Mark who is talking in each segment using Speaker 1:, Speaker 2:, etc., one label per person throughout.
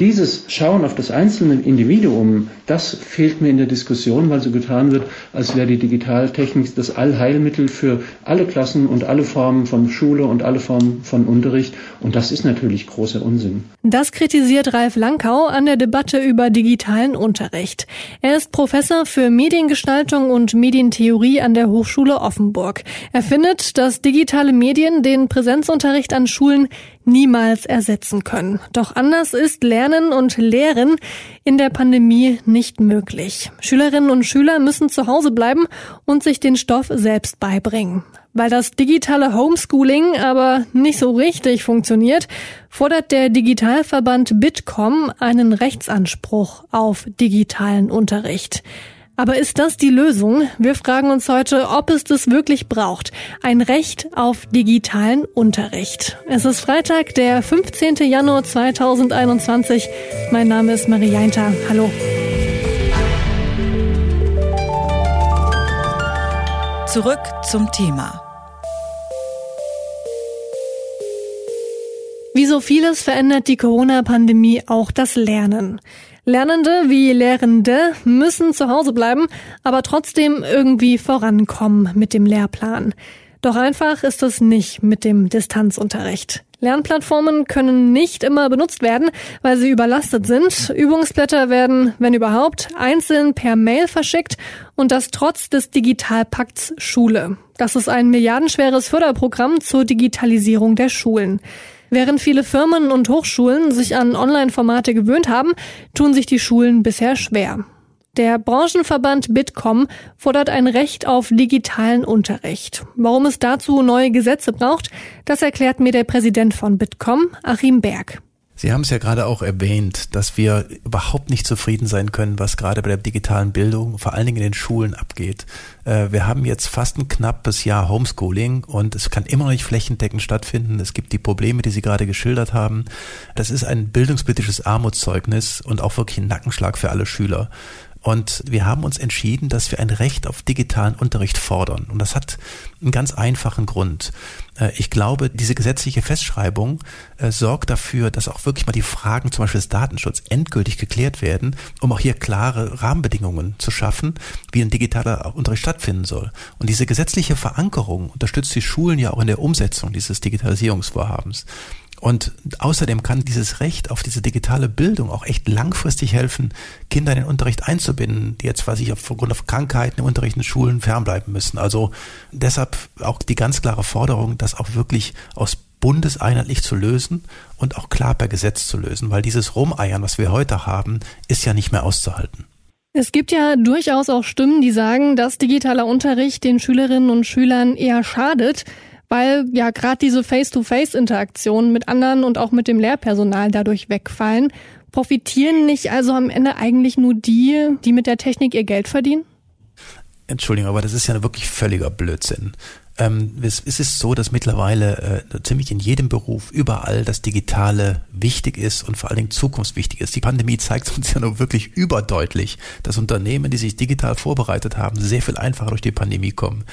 Speaker 1: Dieses Schauen auf das einzelne Individuum, das fehlt mir in der Diskussion, weil so getan wird, als wäre die Digitaltechnik das Allheilmittel für alle Klassen und alle Formen von Schule und alle Formen von Unterricht. Und das ist natürlich großer Unsinn.
Speaker 2: Das kritisiert Ralf Lankau an der Debatte über digitalen Unterricht. Er ist Professor für Mediengestaltung und Medientheorie an der Hochschule Offenburg. Er findet, dass digitale Medien den Präsenzunterricht an Schulen niemals ersetzen können. Doch anders ist Lernen und Lehren in der Pandemie nicht möglich. Schülerinnen und Schüler müssen zu Hause bleiben und sich den Stoff selbst beibringen. Weil das digitale Homeschooling aber nicht so richtig funktioniert, fordert der Digitalverband Bitkom einen Rechtsanspruch auf digitalen Unterricht. Aber ist das die Lösung? Wir fragen uns heute, ob es das wirklich braucht. Ein Recht auf digitalen Unterricht. Es ist Freitag, der 15. Januar 2021. Mein Name ist Marie Jeinter. Hallo.
Speaker 3: Zurück zum Thema.
Speaker 2: Wie so vieles verändert die Corona-Pandemie auch das Lernen. Lernende wie Lehrende müssen zu Hause bleiben, aber trotzdem irgendwie vorankommen mit dem Lehrplan. Doch einfach ist es nicht mit dem Distanzunterricht. Lernplattformen können nicht immer benutzt werden, weil sie überlastet sind. Übungsblätter werden, wenn überhaupt, einzeln per Mail verschickt und das trotz des Digitalpakts Schule. Das ist ein milliardenschweres Förderprogramm zur Digitalisierung der Schulen. Während viele Firmen und Hochschulen sich an Online-Formate gewöhnt haben, tun sich die Schulen bisher schwer. Der Branchenverband Bitkom fordert ein Recht auf digitalen Unterricht. Warum es dazu neue Gesetze braucht, das erklärt mir der Präsident von Bitkom, Achim Berg.
Speaker 4: Sie haben es ja gerade auch erwähnt, dass wir überhaupt nicht zufrieden sein können, was gerade bei der digitalen Bildung, vor allen Dingen in den Schulen abgeht. Äh, wir haben jetzt fast ein knappes Jahr Homeschooling und es kann immer noch nicht flächendeckend stattfinden. Es gibt die Probleme, die Sie gerade geschildert haben. Das ist ein bildungspolitisches Armutszeugnis und auch wirklich ein Nackenschlag für alle Schüler. Und wir haben uns entschieden, dass wir ein Recht auf digitalen Unterricht fordern. Und das hat einen ganz einfachen Grund. Äh, ich glaube, diese gesetzliche Festschreibung äh, sorgt dafür, dass auch wirklich mal die Fragen zum Beispiel des Datenschutzes endgültig geklärt werden, um auch hier klare Rahmenbedingungen zu schaffen, wie ein digitaler Unterricht stattfinden soll. Und diese gesetzliche Verankerung unterstützt die Schulen ja auch in der Umsetzung dieses Digitalisierungsvorhabens. Und außerdem kann dieses Recht auf diese digitale Bildung auch echt langfristig helfen, Kinder in den Unterricht einzubinden, die jetzt quasi aufgrund auf Krankheiten im Unterricht in Schulen fernbleiben müssen. Also deshalb auch die ganz klare Forderung, das auch wirklich aus bundeseinheitlich zu lösen und auch klar per Gesetz zu lösen, weil dieses Rumeiern, was wir heute haben, ist ja nicht mehr auszuhalten.
Speaker 2: Es gibt ja durchaus auch Stimmen, die sagen, dass digitaler Unterricht den Schülerinnen und Schülern eher schadet weil ja gerade diese Face-to-Face-Interaktionen mit anderen und auch mit dem Lehrpersonal dadurch wegfallen. Profitieren nicht also am Ende eigentlich nur die, die mit der Technik ihr Geld verdienen?
Speaker 4: Entschuldigung, aber das ist ja wirklich völliger Blödsinn. Ähm, es, ist so, dass mittlerweile äh, ziemlich in jedem Beruf überall das Digitale wichtig ist und vor allen Dingen zukunftswichtig ist. Die Pandemie zeigt uns ja nur wirklich überdeutlich, dass Unternehmen, die sich digital vorbereitet haben, sehr viel einfacher durch die Pandemie kommen.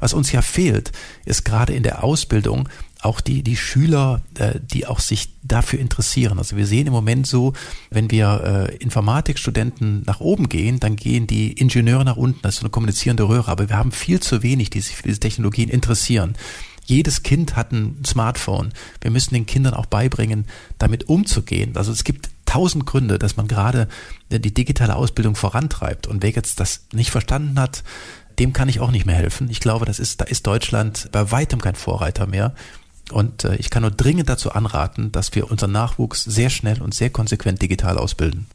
Speaker 4: Was uns ja fehlt, ist gerade in der Ausbildung auch die, die Schüler, äh, die auch sich dafür interessieren. Also wir sehen im Moment so, wenn wir äh, Informatikstudenten nach oben gehen, dann gehen die Ingenieure nach unten. Das ist so eine kommunizierende Röhre. Aber wir haben viel zu wenig, die sich für diese Technologien interessieren. Jedes Kind hat ein Smartphone. Wir müssen den Kindern auch beibringen, damit umzugehen. Also es gibt tausend Gründe, dass man gerade die digitale Ausbildung vorantreibt. Und wer jetzt das nicht verstanden hat, dem kann ich auch nicht mehr helfen. Ich glaube, das ist, da ist Deutschland bei weitem kein Vorreiter mehr. Und äh, ich kann nur dringend dazu anraten, dass wir unseren Nachwuchs sehr schnell und sehr konsequent digital ausbilden.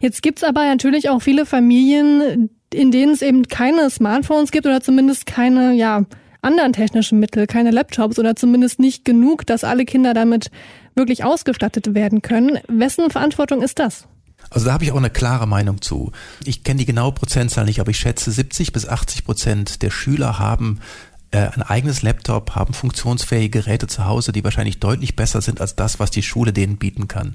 Speaker 2: Jetzt gibt's aber natürlich auch viele Familien, in denen es eben keine Smartphones gibt oder zumindest keine ja, anderen technischen Mittel, keine Laptops oder zumindest nicht genug, dass alle Kinder damit wirklich ausgestattet werden können. Wessen Verantwortung ist das?
Speaker 4: Also da habe ich auch eine klare Meinung zu. Ich kenne die genaue Prozentzahl nicht, aber ich schätze 70 bis 80 Prozent der Schüler haben ein eigenes Laptop, haben funktionsfähige Geräte zu Hause, die wahrscheinlich deutlich besser sind als das, was die Schule denen bieten kann.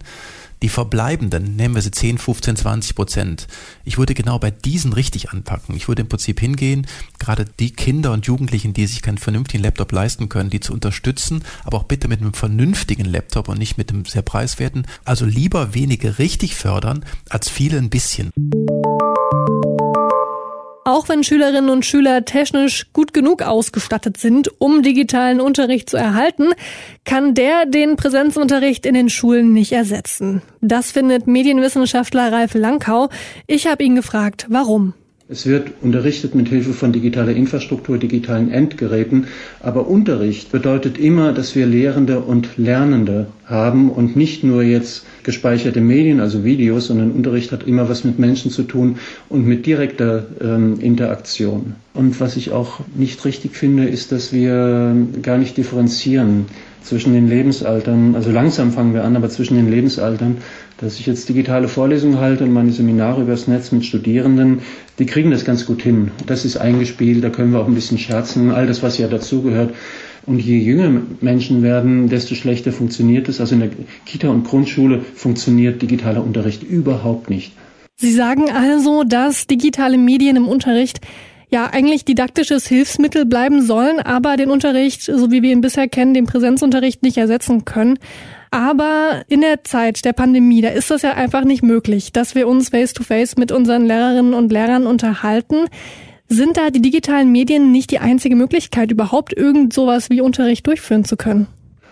Speaker 4: Die verbleibenden, nehmen wir sie 10, 15, 20 Prozent. Ich würde genau bei diesen richtig anpacken. Ich würde im Prinzip hingehen, gerade die Kinder und Jugendlichen, die sich keinen vernünftigen Laptop leisten können, die zu unterstützen, aber auch bitte mit einem vernünftigen Laptop und nicht mit einem sehr preiswerten. Also lieber wenige richtig fördern, als viele ein bisschen.
Speaker 2: Auch wenn Schülerinnen und Schüler technisch gut genug ausgestattet sind, um digitalen Unterricht zu erhalten, kann der den Präsenzunterricht in den Schulen nicht ersetzen. Das findet Medienwissenschaftler Ralf Langkau. Ich habe ihn gefragt, warum.
Speaker 1: Es wird unterrichtet mit Hilfe von digitaler Infrastruktur, digitalen Endgeräten, aber Unterricht bedeutet immer, dass wir Lehrende und Lernende haben und nicht nur jetzt gespeicherte Medien, also Videos, sondern Unterricht hat immer was mit Menschen zu tun und mit direkter ähm, Interaktion. Und was ich auch nicht richtig finde, ist, dass wir gar nicht differenzieren zwischen den Lebensaltern. Also langsam fangen wir an, aber zwischen den Lebensaltern dass ich jetzt digitale Vorlesungen halte und meine Seminare übers Netz mit Studierenden, die kriegen das ganz gut hin. Das ist eingespielt, da können wir auch ein bisschen scherzen, all das, was ja dazugehört. Und je jünger Menschen werden, desto schlechter funktioniert es. Also in der Kita und Grundschule funktioniert digitaler Unterricht überhaupt nicht.
Speaker 2: Sie sagen also, dass digitale Medien im Unterricht ja eigentlich didaktisches Hilfsmittel bleiben sollen, aber den Unterricht, so wie wir ihn bisher kennen, den Präsenzunterricht nicht ersetzen können. Aber in der Zeit der Pandemie, da ist das ja einfach nicht möglich, dass wir uns face-to-face -face mit unseren Lehrerinnen und Lehrern unterhalten. Sind da die digitalen Medien nicht die einzige Möglichkeit, überhaupt irgend sowas wie Unterricht durchführen zu können?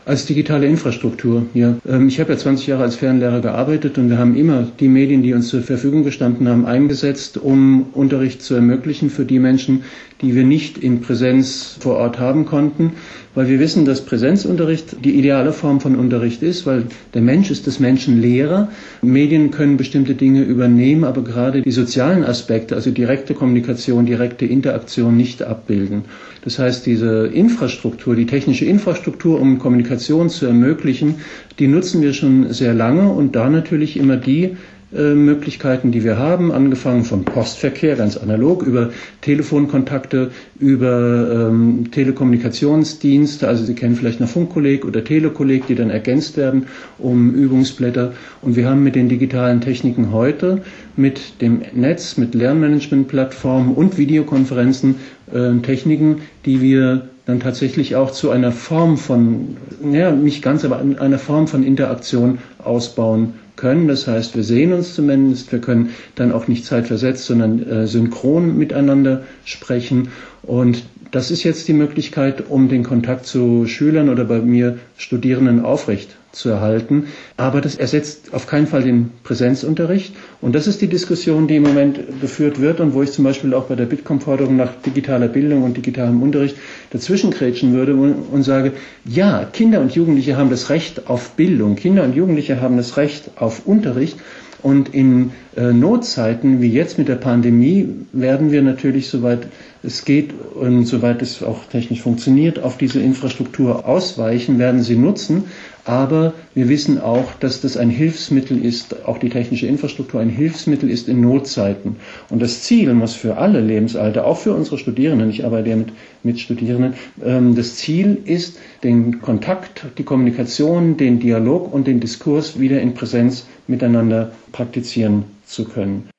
Speaker 1: Als digitale Infrastruktur, ja. Ähm, ich habe ja 20 Jahre als Fernlehrer gearbeitet und wir haben immer die Medien, die uns zur Verfügung gestanden haben, eingesetzt, um Unterricht zu ermöglichen für die Menschen, die wir nicht in Präsenz vor Ort haben konnten weil wir wissen, dass Präsenzunterricht die ideale Form von Unterricht ist, weil der Mensch ist des Menschen Lehrer. Medien können bestimmte Dinge übernehmen, aber gerade die sozialen Aspekte, also direkte Kommunikation, direkte Interaktion nicht abbilden. Das heißt, diese Infrastruktur, die technische Infrastruktur, um Kommunikation zu ermöglichen, die nutzen wir schon sehr lange und da natürlich immer die Möglichkeiten, die wir haben, angefangen vom Postverkehr, ganz analog, über Telefonkontakte, über ähm, Telekommunikationsdienste, also Sie kennen vielleicht noch Funkkolleg oder Telekolleg, die dann ergänzt werden um Übungsblätter. Und wir haben mit den digitalen Techniken heute, mit dem Netz, mit Lernmanagementplattformen und Videokonferenzen äh, Techniken, die wir dann tatsächlich auch zu einer Form von, ja, nicht ganz, aber einer Form von Interaktion ausbauen können. Das heißt, wir sehen uns zumindest, wir können dann auch nicht zeitversetzt, sondern äh, synchron miteinander sprechen. Und das ist jetzt die Möglichkeit, um den Kontakt zu Schülern oder bei mir Studierenden aufrecht zu erhalten. Aber das ersetzt auf keinen Fall den Präsenzunterricht. Und das ist die Diskussion, die im Moment geführt wird und wo ich zum Beispiel auch bei der Bitkom-Forderung nach digitaler Bildung und digitalem Unterricht dazwischen krätschen würde und, und sage, ja, Kinder und Jugendliche haben das Recht auf Bildung. Kinder und Jugendliche haben das Recht auf Unterricht. Und in äh, Notzeiten wie jetzt mit der Pandemie werden wir natürlich, soweit es geht und soweit es auch technisch funktioniert, auf diese Infrastruktur ausweichen, werden sie nutzen. Aber wir wissen auch, dass das ein Hilfsmittel ist, auch die technische Infrastruktur ein Hilfsmittel ist in Notzeiten. Und das Ziel muss für alle Lebensalter, auch für unsere Studierenden, ich arbeite ja mit, mit Studierenden, ähm, das Ziel ist, den Kontakt, die Kommunikation, den Dialog und den Diskurs wieder in Präsenz miteinander praktizieren zu können.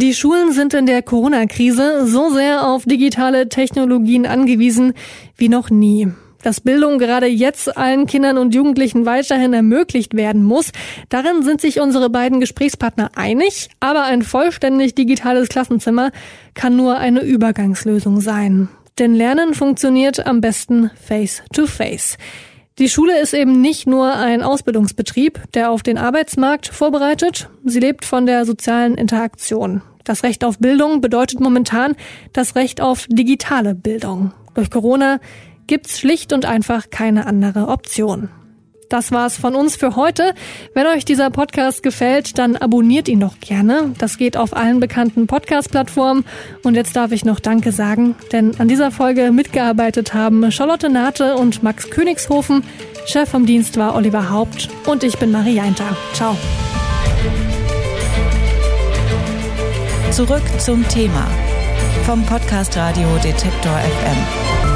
Speaker 2: Die Schulen sind in der Corona-Krise so sehr auf digitale Technologien angewiesen wie noch nie. Dass Bildung gerade jetzt allen Kindern und Jugendlichen weiterhin ermöglicht werden muss, darin sind sich unsere beiden Gesprächspartner einig, aber ein vollständig digitales Klassenzimmer kann nur eine Übergangslösung sein. Denn Lernen funktioniert am besten face to face. Die Schule ist eben nicht nur ein Ausbildungsbetrieb, der auf den Arbeitsmarkt vorbereitet, sie lebt von der sozialen Interaktion. Das Recht auf Bildung bedeutet momentan das Recht auf digitale Bildung. Durch Corona gibt's schlicht und einfach keine andere Option. Das war's von uns für heute. Wenn euch dieser Podcast gefällt, dann abonniert ihn doch gerne. Das geht auf allen bekannten Podcast-Plattformen. Und jetzt darf ich noch Danke sagen, denn an dieser Folge mitgearbeitet haben Charlotte Nate und Max Königshofen. Chef vom Dienst war Oliver Haupt und ich bin Marie Jainter. Ciao.
Speaker 3: Zurück zum Thema vom Podcast Radio Detektor FM.